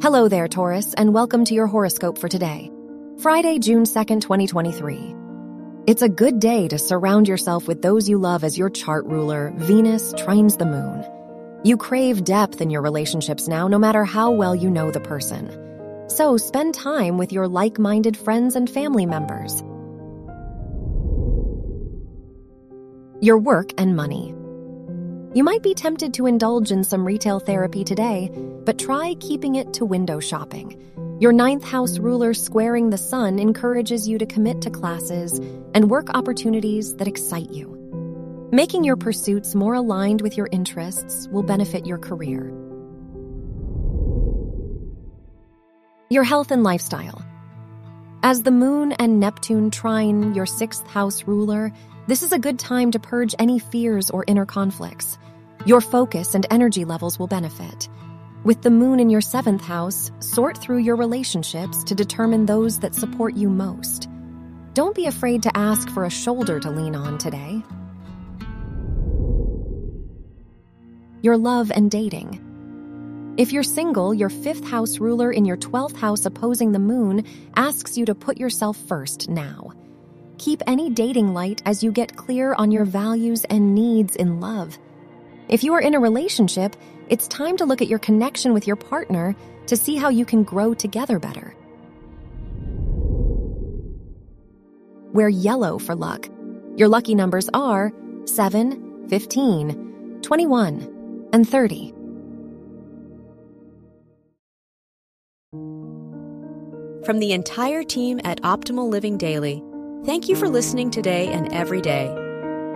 Hello there, Taurus, and welcome to your horoscope for today, Friday, June 2nd, 2023. It's a good day to surround yourself with those you love as your chart ruler. Venus trines the moon. You crave depth in your relationships now, no matter how well you know the person. So spend time with your like minded friends and family members. Your work and money. You might be tempted to indulge in some retail therapy today, but try keeping it to window shopping. Your ninth house ruler squaring the sun encourages you to commit to classes and work opportunities that excite you. Making your pursuits more aligned with your interests will benefit your career. Your health and lifestyle. As the moon and Neptune trine your sixth house ruler, this is a good time to purge any fears or inner conflicts. Your focus and energy levels will benefit. With the moon in your seventh house, sort through your relationships to determine those that support you most. Don't be afraid to ask for a shoulder to lean on today. Your love and dating. If you're single, your fifth house ruler in your 12th house opposing the moon asks you to put yourself first now. Keep any dating light as you get clear on your values and needs in love. If you are in a relationship, it's time to look at your connection with your partner to see how you can grow together better. Wear yellow for luck. Your lucky numbers are 7, 15, 21, and 30. From the entire team at Optimal Living Daily, thank you for listening today and every day.